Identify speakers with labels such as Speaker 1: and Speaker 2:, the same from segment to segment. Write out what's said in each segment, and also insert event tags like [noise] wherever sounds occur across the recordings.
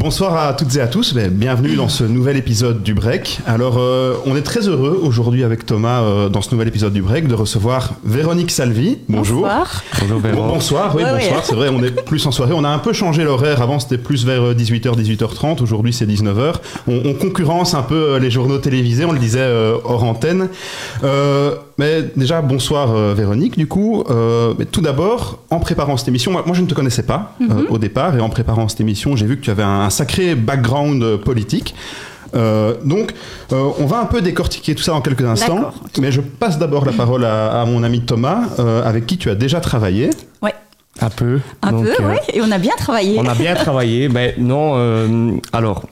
Speaker 1: Bonsoir à toutes et à tous, ben, bienvenue dans ce nouvel épisode du Break. Alors, euh, on est très heureux aujourd'hui avec Thomas euh, dans ce nouvel épisode du Break de recevoir Véronique Salvi. Bonjour.
Speaker 2: Bonsoir.
Speaker 3: Bonjour
Speaker 1: Bon,
Speaker 3: Véro.
Speaker 1: bonsoir, oui,
Speaker 2: Ouais,
Speaker 1: bonsoir,
Speaker 2: ouais.
Speaker 1: c'est vrai, on est plus en soirée. On a un peu changé l'horaire. Avant, c'était plus vers euh, 18h, 18h30. Aujourd'hui, c'est 19h. On, on concurrence un peu euh, les journaux télévisés, on le disait euh, hors antenne. Mais déjà, bonsoir euh, Véronique, du coup. Euh, mais tout d'abord, en préparant cette émission, moi, moi, je ne te connaissais pas euh,
Speaker 2: Mhm.
Speaker 1: au départ, et en préparant cette émission, j'ai vu que tu avais un, un sacré background politique. Euh, donc, euh, on va un peu décortiquer tout ça dans quelques instants. Mais je passe d'abord la parole à, à mon ami Thomas, euh, avec qui tu as déjà travaillé.
Speaker 2: Ouais,
Speaker 3: Un peu.
Speaker 2: un
Speaker 3: Donc,
Speaker 2: peu,
Speaker 3: euh,
Speaker 2: ouais. Et on a bien travaillé.
Speaker 3: On a bien travaillé, [laughs] mais non. euh, alors,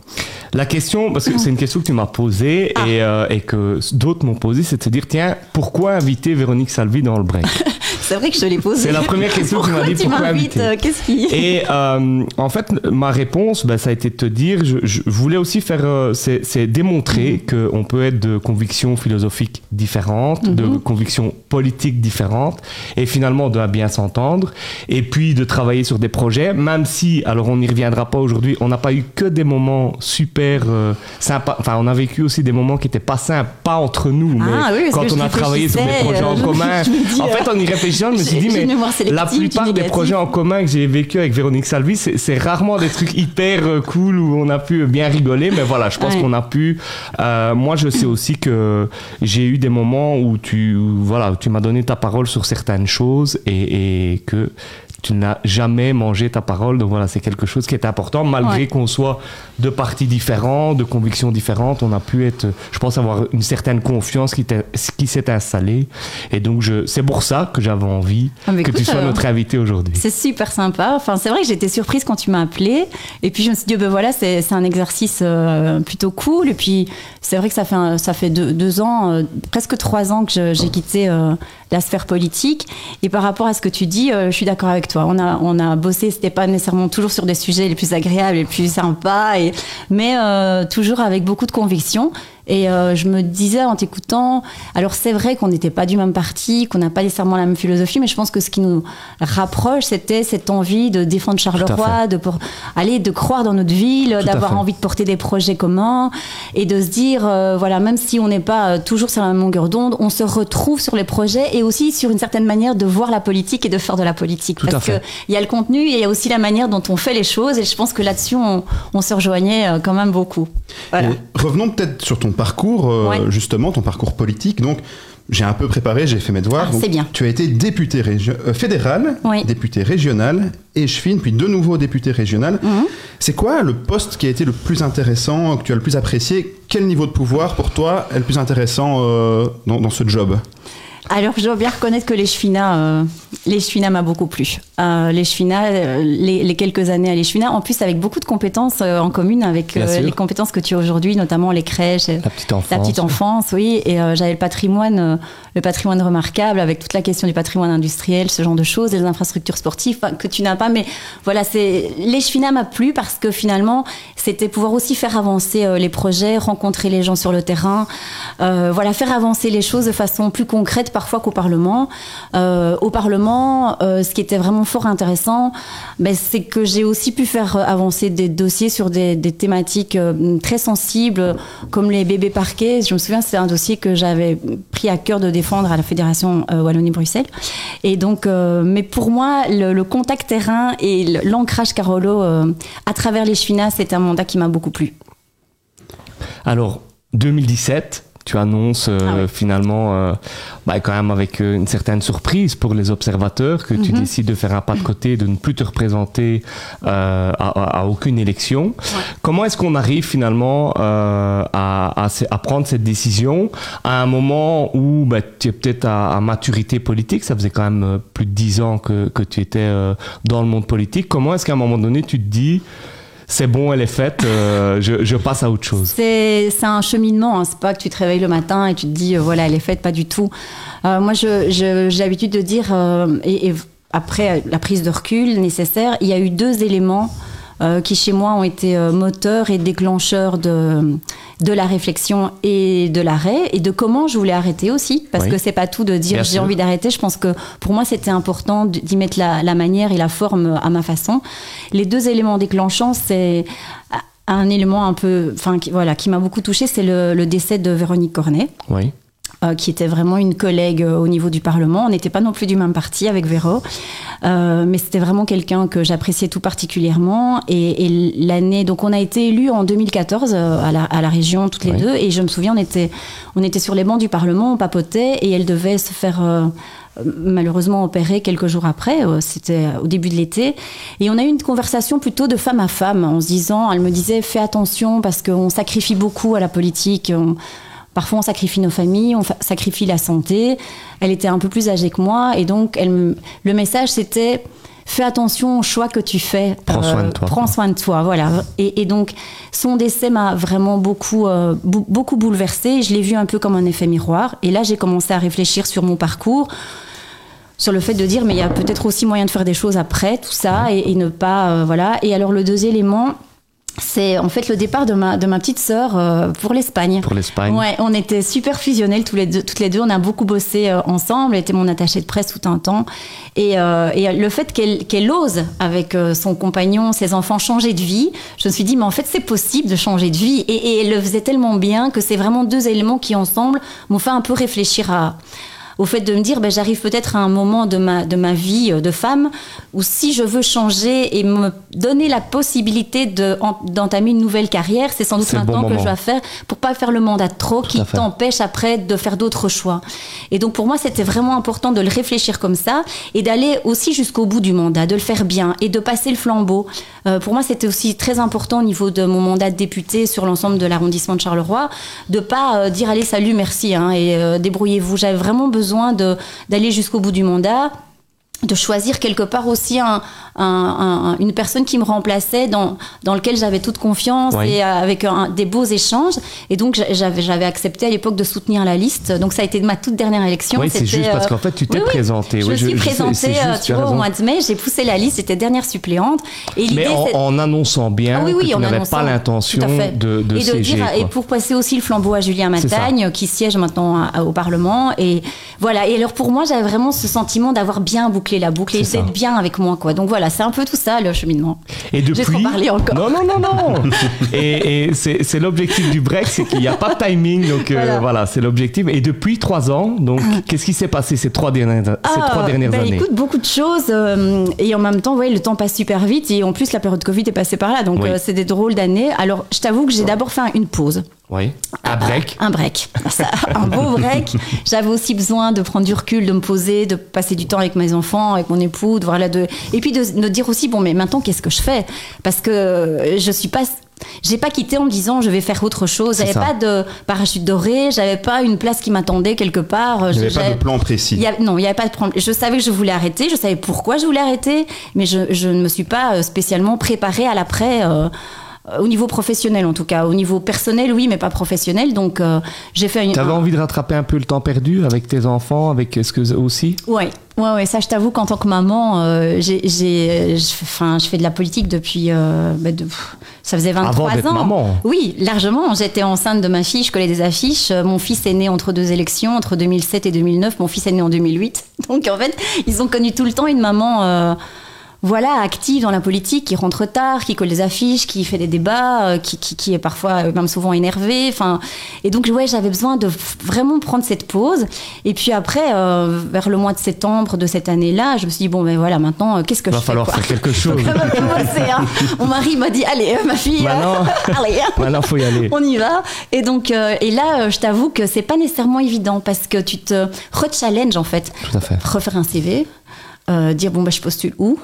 Speaker 3: la question, parce que c'est une question que tu m'as posée
Speaker 2: Ah.
Speaker 3: et, euh, et que d'autres m'ont posée, c'est de se dire tiens, pourquoi inviter Véronique Salvi dans le break? [laughs]
Speaker 2: C'est vrai que je te l'ai posé.
Speaker 3: C'est la première question que tu m'as dit,
Speaker 2: tu
Speaker 3: pourquoi inviter?
Speaker 2: Euh, Qu'est-ce qui?
Speaker 3: Et euh, en fait, ma réponse, ben, ça a été de te dire, je, je voulais aussi faire, euh, c'est c'est démontrer
Speaker 2: Mhm.
Speaker 3: qu'on peut être de convictions philosophiques différentes, de
Speaker 2: Mhm.
Speaker 3: convictions politiques différentes, et finalement de bien s'entendre, et puis de travailler sur des projets, même si, alors on n'y reviendra pas aujourd'hui, on n'a pas eu que des moments super euh, sympas, enfin on a vécu aussi des moments qui étaient pas sympas entre nous, mais
Speaker 2: Ah oui, parce
Speaker 3: quand on a travaillé sur des projets en [laughs]
Speaker 2: euh,
Speaker 3: commun,
Speaker 2: dis,
Speaker 3: en fait
Speaker 2: euh,
Speaker 3: en y réfléchissant, je me suis dit, [laughs] mais la plupart des projets en commun que j'ai vécu avec Véronique Salvi, c'est rarement des trucs hyper euh, cool où on a pu bien rigoler, mais voilà, je pense
Speaker 2: Ouais.
Speaker 3: qu'on a pu. euh, moi, je sais aussi que j'ai eu des moments où tu, où, voilà, tu m'as donné ta parole sur certaines choses et, et que tu n'as jamais mangé ta parole. Donc voilà, c'est quelque chose qui est important, malgré
Speaker 2: Ouais.
Speaker 3: qu'on soit de partis différents, de convictions différentes. On a pu être, je pense, avoir une certaine confiance qui, s'est installée. Et donc, c'est pour ça que j'avais envie
Speaker 2: Ah,
Speaker 3: que tu sois
Speaker 2: euh,
Speaker 3: notre invité aujourd'hui.
Speaker 2: C'est super sympa. Enfin, c'est vrai que j'étais surprise quand tu m'as appelé. Et puis je me suis dit, ben voilà, c'est c'est un exercice euh, plutôt cool. Et puis c'est vrai que ça fait, ça fait deux, ans, euh, presque trois ans que j'ai quitté euh, la sphère politique. Et par rapport à ce que tu dis, euh, je suis d'accord avec toi. On a, on a bossé, c'était pas nécessairement toujours sur des sujets les plus agréables, les plus sympas, mais toujours avec beaucoup de conviction. Et euh, je me disais en t'écoutant, alors c'est vrai qu'on n'était pas du même parti, qu'on n'a pas nécessairement la même philosophie, mais je pense que ce qui nous rapproche, c'était cette envie de défendre Charleroi, de pour, aller de croire dans notre ville, d'avoir envie de porter des projets communs et de se dire, euh, voilà, même si on n'est pas euh, toujours sur la même longueur d'onde, on se retrouve sur les projets et aussi sur une certaine manière de voir la politique et de faire de la politique.
Speaker 3: Tout
Speaker 2: Parce qu'il y a le contenu et il y a aussi la manière dont on fait les choses et je pense que là-dessus, on, on se rejoignait quand même beaucoup. Voilà.
Speaker 1: Revenons peut-être sur ton parcours, euh,
Speaker 2: Ouais.
Speaker 1: justement, ton parcours politique. Donc, j'ai un peu préparé, j'ai fait mes devoirs.
Speaker 2: Ah, c'est bien.
Speaker 1: Tu as été député euh, fédéral,
Speaker 2: Oui.
Speaker 1: député régional, échevine, puis de nouveau député régional.
Speaker 2: Mhm.
Speaker 1: C'est quoi le poste qui a été le plus intéressant, que tu as le plus apprécié? Quel niveau de pouvoir, pour toi, est le plus intéressant euh, dans, dans ce job?
Speaker 2: Alors, je dois bien reconnaître que les euh, les chevinats m'a beaucoup plu. Euh, les euh, les, les quelques années à les en plus avec beaucoup de compétences euh, en commune avec les compétences que tu as aujourd'hui, notamment les crèches,
Speaker 3: La petite enfance.
Speaker 2: la petite enfance, oui. Et j'avais le patrimoine, le patrimoine remarquable avec toute la question du patrimoine industriel, ce genre de choses, et les infrastructures sportives que tu n'as pas. Mais voilà, c'est les chevinats m'a plu parce que finalement, c'était pouvoir aussi faire avancer les projets, rencontrer les gens sur le terrain, voilà, faire avancer les choses de façon plus concrète parfois qu'au Parlement. Euh, au Parlement, euh, ce qui était vraiment fort intéressant, ben, c'est que j'ai aussi pu faire avancer des dossiers sur des, thématiques euh, très sensibles, comme les bébés parquets. Je me souviens, c'est un dossier que j'avais pris à cœur de défendre à la Fédération Wallonie-Bruxelles. Et donc, mais pour moi, le, contact terrain et l'ancrage Carolo à travers les chevinas, c'était un mandat qui m'a beaucoup plu.
Speaker 3: Alors, 2017, tu annonces euh,
Speaker 2: Ah oui.
Speaker 3: finalement, euh, bah, quand même avec euh, une certaine surprise pour les observateurs, que tu
Speaker 2: Mhm.
Speaker 3: décides de faire un pas de côté, de ne plus te représenter euh, à, aucune élection. Comment est-ce qu'on arrive finalement euh, à, à à prendre cette décision à un moment où bah, tu es peut-être à, maturité politique, ça faisait quand même euh, plus de dix ans que, que tu étais dans le monde politique. Comment est-ce qu'à un moment donné tu te dis c'est bon, elle est faite, euh, je, passe à autre chose
Speaker 2: C'est un cheminement, hein. c'est pas que tu te réveilles le matin et tu te dis euh, voilà elle est faite, pas du tout. Euh, moi j'ai l'habitude de dire, et, et après la prise de recul nécessaire, il y a eu deux éléments euh, qui chez moi ont été euh, moteurs et déclencheurs de, de la réflexion et de l'arrêt et de comment je voulais arrêter aussi. Parce
Speaker 3: Oui.
Speaker 2: que c'est pas tout de dire j'ai envie d'arrêter. Je pense que pour moi c'était important d'y mettre la, la manière et la forme à ma façon. Les deux éléments déclenchants, c'est un élément un peu, enfin qui, voilà, qui m'a beaucoup touché, c'est le, le décès de Véronique Cornet
Speaker 3: Oui.
Speaker 2: Euh, qui était vraiment une collègue euh, au niveau du Parlement. On n'était pas non plus du même parti avec Véro, euh, mais c'était vraiment quelqu'un que j'appréciais tout particulièrement. Et, et l'année, donc on a été élus en 2014 euh, à, la, à la région toutes les
Speaker 3: Oui.
Speaker 2: deux, et je me souviens, on était, on était sur les bancs du Parlement, on papotait, et elle devait se faire malheureusement opérer quelques jours après, c'était au début de l'été, et on a eu une conversation plutôt de femme à femme, en se disant, elle me disait, fais attention parce qu'on sacrifie beaucoup à la politique. on- Parfois, on sacrifie nos familles, on sacrifie la santé. Elle était un peu plus âgée que moi, et donc elle le message c'était fais attention au choix que tu fais.
Speaker 3: Prends soin de toi,
Speaker 2: Prends soin de toi, voilà. Et, et donc, son décès m'a vraiment beaucoup, euh, beaucoup bouleversée. Je l'ai vu un peu comme un effet miroir. Et là, j'ai commencé à réfléchir sur mon parcours, sur le fait de dire, mais il y a peut-être aussi moyen de faire des choses après tout ça et, et ne pas, euh, voilà. Et alors, le deuxième élément, c'est en fait le départ de ma, de ma petite sœur euh, pour l'Espagne.
Speaker 3: Pour l'Espagne.
Speaker 2: Ouais, on était super fusionnels tous les deux, toutes les deux. On a beaucoup bossé euh, ensemble. Elle était mon attachée de presse tout un temps. Et, euh, et le fait qu'elle qu'elle ose, avec euh, son compagnon, ses enfants, changer de vie, je me suis dit, mais en fait, c'est possible de changer de vie. Et, et elle le faisait tellement bien que c'est vraiment deux éléments qui, ensemble, m'ont fait un peu réfléchir à au fait de me dire, ben, j'arrive peut-être à un moment de ma, de ma vie euh, de femme où si je veux changer et me donner la possibilité de- en- d'entamer une nouvelle carrière, c'est sans doute
Speaker 3: le bon
Speaker 2: maintenant que je dois faire pour pas faire le mandat trop qui t'empêche après de faire d'autres choix. Et donc pour moi, c'était vraiment important de le réfléchir comme ça et d'aller aussi jusqu'au bout du mandat, de le faire bien et de passer le flambeau. Euh, pour moi, c'était aussi très important au niveau de mon mandat de député sur l'ensemble de l'arrondissement de Charleroi, de pas euh, dire allez salut merci hein, et euh, débrouillez-vous. J'avais vraiment besoin d'aller jusqu'au bout du mandat de choisir quelque part aussi un, un- un- une personne qui me remplaçait dans, dans lequel j'avais toute confiance
Speaker 3: Oui.
Speaker 2: et euh, avec des beaux échanges et donc j'a- j'avais accepté à l'époque de soutenir la liste donc ça a été ma toute dernière élection
Speaker 3: Oui, c'est juste parce
Speaker 2: euh,
Speaker 3: qu'en fait, tu t'es
Speaker 2: oui, oui.
Speaker 3: présentée.
Speaker 2: je
Speaker 3: Oui,
Speaker 2: me suis
Speaker 3: je- je sais,
Speaker 2: présentée euh, tu vois, au mois de mai j'ai poussé la liste j'étais dernière suppléante et
Speaker 3: Mais en, annonçant bien
Speaker 2: ah oui, oui,
Speaker 3: que tu n'avais pas l'intention de, de
Speaker 2: et de
Speaker 3: siéger.
Speaker 2: dire, et
Speaker 3: quoi.
Speaker 2: pour passer aussi le flambeau à Julien. Matagne, qui siège maintenant à- à- au Parlement. Et voilà. Et alors pour moi, j'avais vraiment ce sentiment d'avoir bien bouclé la boucle et d'être bien avec moi, quoi. Donc voilà, c'est un peu tout ça le cheminement.
Speaker 3: Et depuis.
Speaker 2: trop parlé encore.
Speaker 3: Non, non, non, non. [laughs] et et c'est l'objectif du break, c'est qu'il n'y a pas de timing. Donc euh,
Speaker 2: Voilà.
Speaker 3: c'est l'objectif. Et depuis trois ans, donc, qu'est-ce qui s'est passé ces trois dernières, ces
Speaker 2: Ah,
Speaker 3: trois dernières
Speaker 2: ben,
Speaker 3: années?
Speaker 2: Écoute, beaucoup de choses. euh, et en même temps, ouais, le temps passe super vite. Et en plus, la période Covid est passée par là. Donc,
Speaker 3: Oui.
Speaker 2: euh, c'est des drôles d'années. Alors, je t'avoue que j'ai d'abord fait un- une pause.
Speaker 3: Oui. Un break.
Speaker 2: Un break. [laughs] Ça, un beau break. J'avais aussi besoin de prendre du recul, de me poser, de passer du temps avec mes enfants, avec mon époux, de voir là de... et puis de me dire aussi bon mais maintenant qu'est-ce que je fais? Parce que je suis pas j'ai pas quitté en me disant je vais faire autre chose. J'avais pas de parachute doré, j'avais pas une place qui m'attendait quelque part.
Speaker 1: Il n'y
Speaker 2: Je-
Speaker 1: avait pas de plan précis.
Speaker 2: il y a- non, il n'y avait pas de problème. Je savais que je voulais arrêter, je savais pourquoi je voulais arrêter, mais je, je ne me suis pas euh, spécialement préparée à l'après. euh, au niveau professionnel en tout cas, au niveau personnel oui, mais pas professionnel. Donc euh, j'ai fait une.
Speaker 3: Tu avais
Speaker 2: un-
Speaker 3: envie de rattraper un peu le temps perdu avec tes enfants, avec ce que aussi?
Speaker 2: Ouais, ouais, ouais. Ça, je t'avoue qu'en tant que maman, euh, j'ai, enfin, je fais de la politique depuis, euh, bah, de- pff, ça faisait 23
Speaker 3: Avant
Speaker 2: ans.
Speaker 3: maman.
Speaker 2: Oui, largement. J'étais enceinte de ma fille, je collais des affiches. Euh, Mon fils est né entre deux élections, entre 2007 et 2009. Mon fils est né en 2008. [laughs] Donc en fait, ils ont connu tout le temps une maman. Voilà, active dans la politique, qui rentre tard, qui colle des affiches, qui fait des débats, euh, qui, qui, qui est parfois euh, même souvent énervée. Enfin, et donc ouais, j'avais besoin de vraiment prendre cette pause. Et puis après, euh, vers le mois de septembre de cette année-là, je me suis dit bon ben voilà, maintenant euh, qu'est-ce que
Speaker 3: Il va
Speaker 2: je
Speaker 3: falloir
Speaker 2: fais quoi
Speaker 3: faire quelque [laughs] chose.
Speaker 2: Va commencer, hein. Mon mari m'a dit allez, euh, ma fille,
Speaker 3: Maintenant. [laughs]
Speaker 2: allez. hein.
Speaker 3: Maintenant, faut y aller.
Speaker 2: On y va. Et donc, et là, je t'avoue que c'est pas nécessairement évident parce que tu te re-challenge en fait.
Speaker 3: Tout à fait.
Speaker 2: Refaire un CV, euh, dire bon bah je postule où?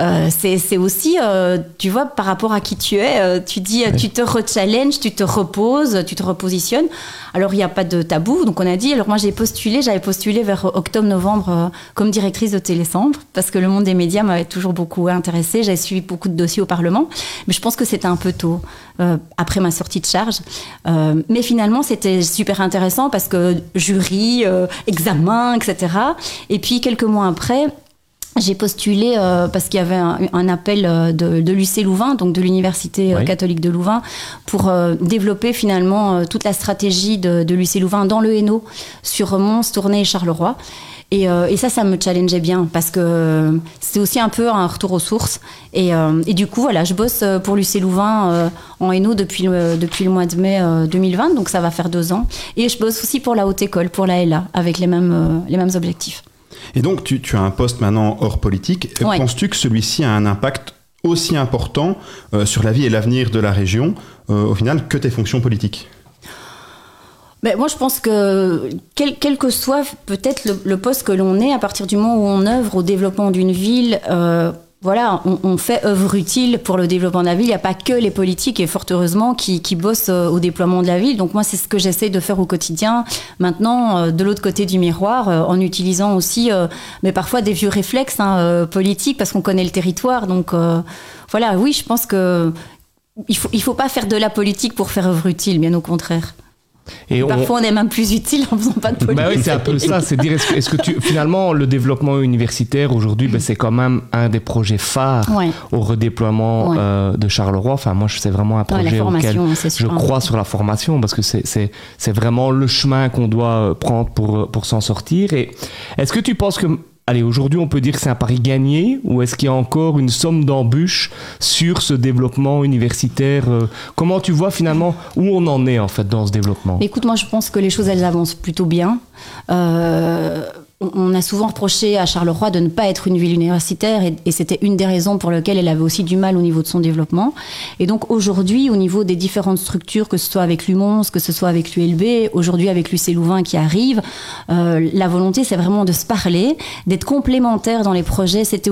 Speaker 2: Euh, c'est c'est aussi, euh, tu vois, par rapport à qui tu es, euh, tu dis, euh, tu te re-challenge, tu te reposes, tu te repositionnes. Alors il n'y a pas de tabou, donc on a dit. Alors moi j'ai postulé, j'avais postulé vers euh, comme directrice de Télécentre parce que le monde des médias m'avait toujours beaucoup intéressée. J'avais suivi beaucoup de dossiers au Parlement, mais je pense que c'était un peu tôt euh, après ma sortie de charge. Euh, mais finalement c'était super intéressant parce que jury, euh, examen, etc. Et puis quelques mois après. J'ai postulé euh, parce qu'il y avait un, un appel euh, de, de l'UC Louvain, donc de l'Université euh,
Speaker 3: Oui.
Speaker 2: catholique de Louvain, pour euh, développer finalement euh, toute la stratégie de, de l'UC Louvain dans le Hainaut, sur Mons, Tournai et Charleroi. Et, euh, et ça, ça me challengeait bien parce que c'était aussi un peu un retour aux sources. Et, euh, et du coup, voilà, je bosse pour l'UC Louvain euh, en Hainaut depuis le, depuis le mois de mai euh, 2020, donc ça va faire deux ans. Et je bosse aussi pour la haute école, pour la LA, avec les mêmes, euh, les mêmes objectifs.
Speaker 1: Et donc, tu, tu as un poste maintenant hors politique.
Speaker 2: Ouais.
Speaker 1: Penses-tu que celui-ci a un impact aussi important euh, sur la vie et l'avenir de la région, euh, au final, que tes fonctions politiques?
Speaker 2: Mais moi, je pense que quel, quel que soit peut-être le, le poste que l'on est, à partir du moment où on œuvre au développement d'une ville, euh, voilà, on, on fait œuvre utile pour le développement de la ville. Il n'y a pas que les politiques, et fort heureusement, qui, qui bossent euh, au déploiement de la ville. Donc moi, c'est ce que j'essaie de faire au quotidien. Maintenant, euh, de l'autre côté du miroir, euh, en utilisant aussi, mais parfois des vieux réflexes hein, politiques, parce qu'on connaît le territoire. Donc euh, voilà, oui, je pense que il faut, il faut pas faire de la politique pour faire œuvre utile, bien au contraire.
Speaker 3: Et
Speaker 2: Parfois, on est même plus utile en faisant pas de politique.
Speaker 3: Bah oui, c'est un peu ça. C'est dire, est-ce que, tu, finalement, le développement universitaire aujourd'hui, ben, c'est quand même un des projets phares
Speaker 2: Ouais.
Speaker 3: au redéploiement
Speaker 2: Ouais.
Speaker 3: euh, de Charleroi. Enfin, moi, je- c'est vraiment un
Speaker 2: Ouais,
Speaker 3: projet auquel
Speaker 2: c'est
Speaker 3: je crois sur la formation parce que c'est, c'est, c'est vraiment le chemin qu'on doit prendre pour, pour s'en sortir. Et est-ce que tu penses que, allez, aujourd'hui, on peut dire que c'est un pari gagné ou est-ce qu'il y a encore une somme d'embûches sur ce développement universitaire euh, Comment tu vois finalement où on en est en fait dans ce développement?
Speaker 2: Écoute, moi, je pense que les choses, elles avancent plutôt bien. Euh, on- a souvent reproché à Charleroi de ne pas être une ville universitaire et, c'était une des raisons pour lesquelles elle avait aussi du mal au niveau de son développement. Et donc aujourd'hui, au niveau des différentes structures, que ce soit avec l'UMONS, que ce soit avec l'ULB, aujourd'hui avec l'UC Louvain qui arrive, euh, la volonté, c'est vraiment de se parler, d'être complémentaires dans les projets. C'était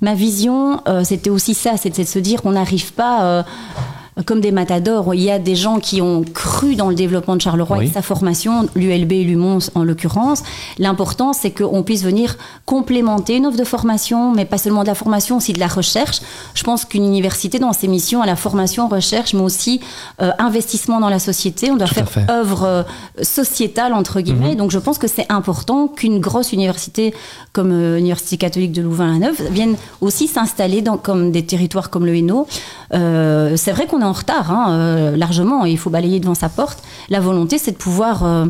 Speaker 2: ma vision, euh, c'était aussi ça, c'était de se dire qu'on n'arrive pas. euh, comme des matadors. Il y a des gens qui ont cru dans le développement de Charleroi
Speaker 3: Oui.
Speaker 2: et sa formation, l'ULB et l'UMONS en l'occurrence. L'important, c'est qu'on puisse venir complémenter une offre de formation, mais pas seulement de la formation, aussi de la recherche. Je pense qu'une université, dans ses missions, a la formation, recherche, mais aussi euh, investissement dans la société. On doit
Speaker 3: Tout à
Speaker 2: faire
Speaker 3: fait.
Speaker 2: œuvre euh, sociétale, entre guillemets. Donc je pense que c'est important qu'une grosse université comme euh, l'Université catholique de Louvain-la-Neuve vienne aussi s'installer dans comme des territoires comme le Hainaut. C'est vrai qu'on est en retard, hein, euh, largement, et il faut balayer devant sa porte. La volonté, c'est de pouvoir... euh,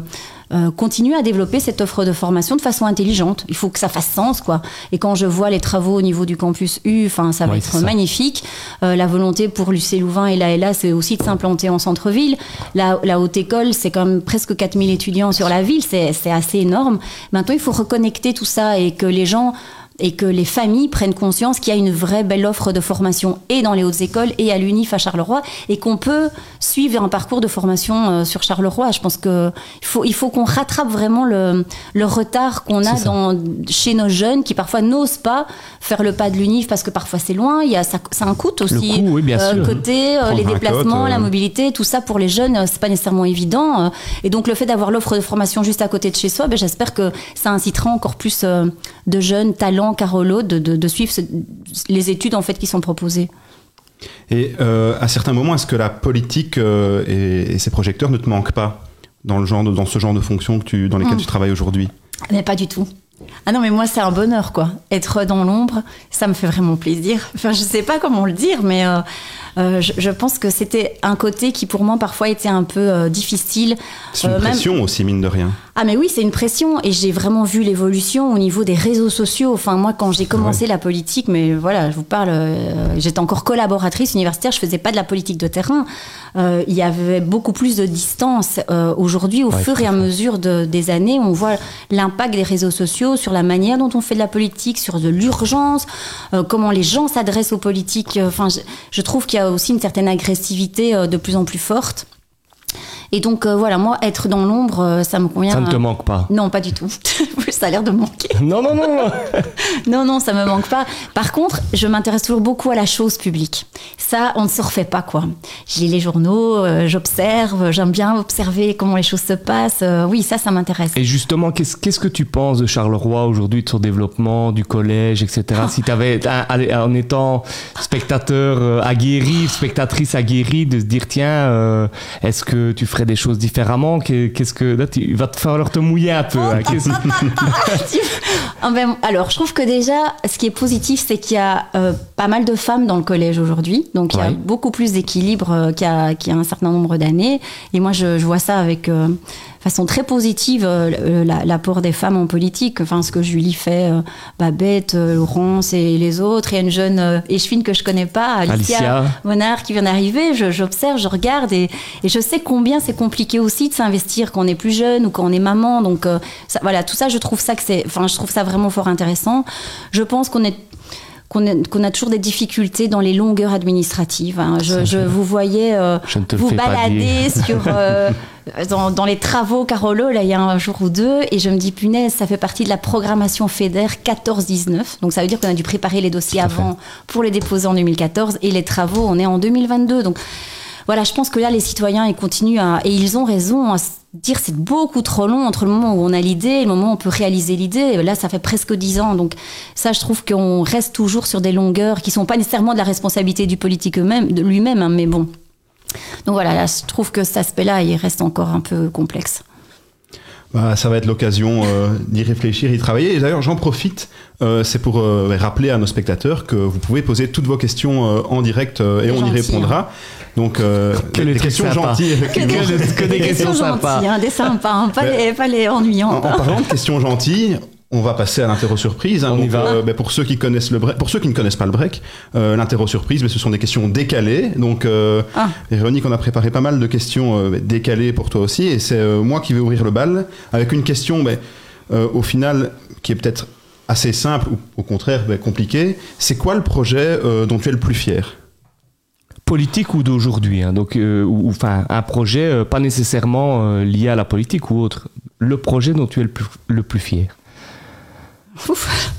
Speaker 2: euh, continuer à développer cette offre de formation de façon intelligente. Il faut que ça fasse sens, quoi. Et quand je vois les travaux au niveau du campus U, enfin, ça va être magnifique. La volonté pour l'UC Louvain et la LA, c'est aussi de s'implanter en centre-ville. La, la haute école, c'est quand même presque 4000 étudiants sur la ville, c'est assez énorme. Maintenant, il faut reconnecter tout ça et que les gens et que les familles prennent conscience qu'il y a une vraie belle offre de formation et dans les hautes écoles et à l'UNIF à Charleroi et qu'on peut suivre un parcours de formation euh, sur Charleroi. Je pense que il faut il faut qu'on rattrape vraiment le, le retard qu'on a dans, chez nos jeunes qui parfois n'osent pas faire le pas de l'UNIF parce que parfois c'est loin. Il y a ça, ça a un coût aussi.
Speaker 3: coût, oui, bien sûr.
Speaker 2: Côté euh,
Speaker 1: Prendre
Speaker 2: les déplacements,
Speaker 1: euh.
Speaker 2: la mobilité, tout ça pour les jeunes, euh, c'est pas nécessairement évident. euh, Et donc le fait d'avoir l'offre de formation juste à côté de chez soi, ben, j'espère que ça incitera encore plus euh, de jeunes talents Carolo de, de, de suivre ce- les études en fait qui sont proposées.
Speaker 1: Et euh, à certains moments, est-ce que la politique euh, et, et ses projecteurs ne te manquent pas dans, le genre de- dans ce genre de fonctions que tu, dans lesquelles
Speaker 2: Mm.
Speaker 1: tu travailles aujourd'hui?
Speaker 2: Mais pas du tout. Ah non, mais moi, c'est un bonheur, quoi. Être dans l'ombre, ça me fait vraiment plaisir. Enfin, je sais pas comment le dire, mais euh, euh, je, je pense que c'était un côté qui, pour moi, parfois était un peu euh, difficile.
Speaker 1: C'est une
Speaker 2: Euh, même-
Speaker 1: pression aussi, mine de rien.
Speaker 2: Ah mais oui, c'est une pression et j'ai vraiment vu l'évolution au niveau des réseaux sociaux. Enfin moi quand j'ai commencé la politique, mais voilà, je vous parle, j'étais encore collaboratrice universitaire, je faisais pas de la politique de terrain. Il y avait beaucoup plus de distance. Aujourd'hui, au
Speaker 3: Ouais,
Speaker 2: fur et
Speaker 3: à
Speaker 2: mesure de- des années, on voit l'impact des réseaux sociaux sur la manière dont on fait de la politique, sur de l'urgence, comment les gens s'adressent aux politiques. Enfin, je, je trouve qu'il aussi une certaine agressivité euh, de plus en plus forte. Et donc euh, voilà, moi être dans l'ombre, euh, ça me convient.
Speaker 3: Ça ne te manque pas
Speaker 2: Non, pas du tout. [laughs] ça a l'air de me manquer.
Speaker 3: Non, non, non, non. [laughs]
Speaker 2: Non, non, ça me manque pas. Par contre, je m'intéresse toujours beaucoup à la chose publique. Ça, on ne se refait pas, quoi. Je lis les journaux, euh, j'observe, j'aime bien observer comment les choses se passent. Euh, oui, ça, ça m'intéresse.
Speaker 3: Et justement, qu'est-ce qu'est-ce que tu penses de Charleroi aujourd'hui, de son développement, du collège, etc. Si tu avais, en étant spectateur euh, aguerri, spectatrice aguerrie, de se dire, tiens, euh, est-ce que tu ferais ferais des choses différemment Qu'est-ce que là, tu va te falloir te mouiller un peu. hein. Qu'est-ce- [laughs]
Speaker 2: Ah ben, alors, je trouve que déjà, ce qui est positif, c'est qu'il y a euh, pas mal de femmes dans le collège aujourd'hui. Donc, il y a
Speaker 3: Ouais.
Speaker 2: beaucoup plus d'équilibre euh, qu'il y, a- qu'il y a un certain nombre d'années. Et moi, je, je vois ça avec euh, façon très positive, euh, la- l'apport des femmes en politique. Enfin, ce que Julie fait, euh, Babette, euh, Laurence et les autres. Il y a une jeune échevine que je connais pas, Alicia,
Speaker 3: Alicia.
Speaker 2: Monard, qui vient d'arriver. J'observe, je, regarde et, et je sais combien c'est compliqué aussi de s'investir quand on est plus jeune ou quand on est maman. Donc, ça, voilà, tout ça, je trouve ça que c'est, enfin, je trouve ça vraiment fort intéressant. Je pense qu'on est qu'on a toujours des difficultés dans les longueurs administratives. hein. Je, je vous voyais euh,
Speaker 3: Je
Speaker 2: vous balader sur euh, [laughs] dans, dans les travaux Carolo là il y a un jour ou deux et je me dis punaise ça fait partie de la programmation FEDER 14-19 donc ça veut dire qu'on a dû préparer les dossiers avant pour les déposer en 2014 et les travaux on est en 2022 donc voilà, je pense que là, les citoyens, ils continuent à, et ils ont raison à se dire c'est beaucoup trop long entre le moment où on a l'idée et le moment où on peut réaliser l'idée. Là, ça fait presque dix ans. Donc, ça, je trouve qu'on reste toujours sur des longueurs qui sont pas nécessairement de la responsabilité du politique lui-même, hein, mais bon. Donc voilà, là, je trouve que cet aspect-là, il reste encore un peu complexe.
Speaker 1: Bah, ça va être l'occasion euh, d'y réfléchir, y travailler. Et d'ailleurs, j'en profite, euh, c'est pour euh, rappeler à nos spectateurs que vous pouvez poser toutes vos questions euh, en direct euh, et on y
Speaker 2: gentil,
Speaker 1: répondra. Donc, euh,
Speaker 3: Que
Speaker 1: des questions gentilles.
Speaker 3: Que des- que des [laughs] questions sympas.
Speaker 2: gentilles, hein, des sympas, hein, pas, les, pas les
Speaker 1: En,
Speaker 2: ennuyantes.
Speaker 1: en
Speaker 2: hein.
Speaker 1: parlant de questions gentilles, on va passer à l'interro surprise. hein.
Speaker 3: On y
Speaker 1: Donc,
Speaker 3: va.
Speaker 1: euh, ben, pour ceux qui connaissent le break, pour ceux qui ne connaissent pas le break, euh, l'interro surprise, ben, ce sont des questions décalées. Donc, euh,
Speaker 2: Ah.
Speaker 1: Véronique, on a préparé pas mal de questions euh, ben, décalées pour toi aussi, et c'est euh, moi qui vais ouvrir le bal avec une question, ben, euh, au final, qui est peut-être assez simple ou au contraire compliquée. C'est quoi le projet euh, dont tu es le plus fier?
Speaker 3: Politique ou d'aujourd'hui, hein, donc euh, ou enfin un projet euh, pas nécessairement euh, lié à la politique ou autre. Le projet dont tu es le plus, le plus fier?
Speaker 2: Ouf.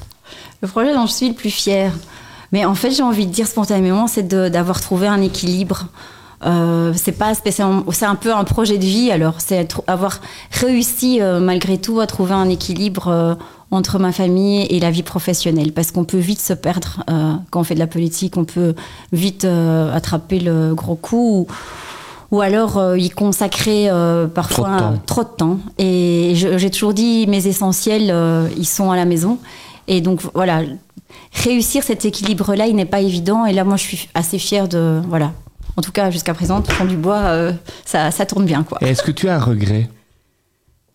Speaker 2: Le projet dont je suis le plus fière. Mais en fait, j'ai envie de dire spontanément, c'est d'avoir trouvé un équilibre. Euh, c'est pas c'est un peu un projet de vie. Alors, c'est avoir réussi euh, malgré tout à trouver un équilibre euh, entre ma famille et la vie professionnelle, parce qu'on peut vite se perdre quand on fait de la politique. On peut vite attraper le gros coup. Ou, ou alors euh, y consacrer euh, parfois
Speaker 3: Trop de temps.
Speaker 2: trop de temps. Et j'ai toujours dit, mes essentiels, euh, ils sont à la maison. Et donc voilà, réussir cet équilibre-là, il n'est pas évident. Et là, moi, je suis assez fière de voilà. En tout cas, jusqu'à présent, fond du bois, euh, ça, ça tourne bien, quoi.
Speaker 3: Est-ce que tu as un regret?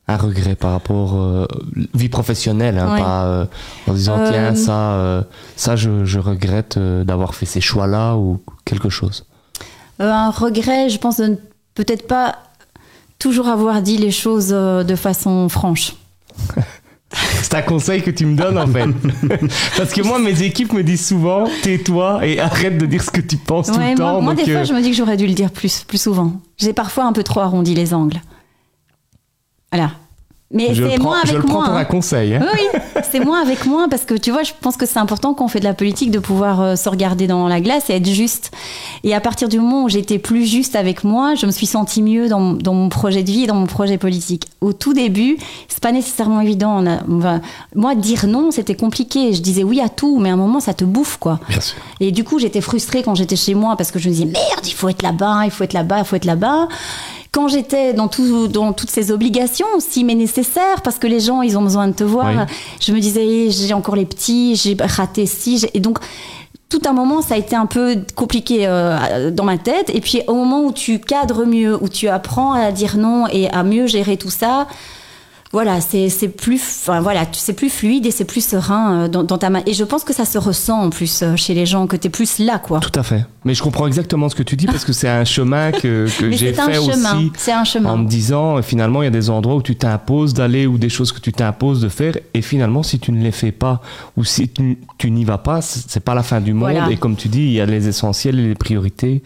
Speaker 3: Un regret par rapport euh, vie professionnelle, hein,
Speaker 2: Ouais.
Speaker 3: pas euh, en disant tiens ça, euh, ça je, je regrette d'avoir fait ces choix-là ou quelque chose?
Speaker 2: Euh, un regret, je pense de ne peut-être pas toujours avoir dit les choses euh, de façon franche. [laughs]
Speaker 3: C'est un conseil que tu me donnes en fait. [laughs] Parce que moi mes équipes me disent souvent tais-toi et arrête de dire ce que tu penses tout le
Speaker 2: moi,
Speaker 3: temps.
Speaker 2: moi,
Speaker 3: donc,
Speaker 2: des fois,
Speaker 3: euh,
Speaker 2: je me dis que j'aurais dû le dire plus, plus souvent. J'ai parfois un peu trop arrondi les angles. Voilà. Mais
Speaker 3: je
Speaker 2: c'est moins
Speaker 3: je
Speaker 2: avec
Speaker 3: le prends
Speaker 2: moi.
Speaker 3: pour
Speaker 2: hein.
Speaker 3: un conseil. hein.
Speaker 2: Oui, oui, c'est moins avec moi parce que tu vois, je pense que c'est important quand on fait de la politique de pouvoir euh, se regarder dans la glace et être juste. Et à partir du moment où j'étais plus juste avec moi, je me suis sentie mieux dans, dans mon projet de vie et dans mon projet politique. Au tout début, c'est pas nécessairement évident. On a- on va- moi, dire non, c'était compliqué. Je disais oui à tout, mais à un moment, ça te bouffe, quoi.
Speaker 3: Bien sûr.
Speaker 2: Et du coup, j'étais frustrée quand j'étais chez moi parce que je me disais merde, il faut être là-bas, il faut être là-bas, il faut être là-bas. Quand j'étais dans, tout, dans toutes ces obligations aussi, mais nécessaires, parce que les gens, ils ont besoin de te voir,
Speaker 3: Oui.
Speaker 2: je me disais, Eh, j'ai encore les petits, j'ai raté ci. j'ai- Et donc, tout un moment, ça a été un peu compliqué euh, dans ma tête. Et puis, au moment où tu cadres mieux, où tu apprends à dire non et à mieux gérer tout ça, voilà, c'est plus, enfin, voilà, c'est plus fluide et c'est plus serein euh, dans, dans ta main. Et je pense que ça se ressent en plus euh, chez les gens, que tu es plus là, quoi.
Speaker 3: Tout à fait. Mais je comprends exactement ce que tu dis parce que c'est un chemin [laughs] que, que j'ai fait
Speaker 2: chemin.
Speaker 3: aussi
Speaker 2: C'est un
Speaker 3: en
Speaker 2: chemin.
Speaker 3: me disant euh, finalement il y a des endroits où tu t'imposes d'aller ou des choses que tu t'imposes de faire et finalement si tu ne les fais pas ou si tu, tu n'y vas pas c'est c'est pas la fin du monde
Speaker 2: Voilà.
Speaker 3: et comme tu dis il y a les essentiels et les priorités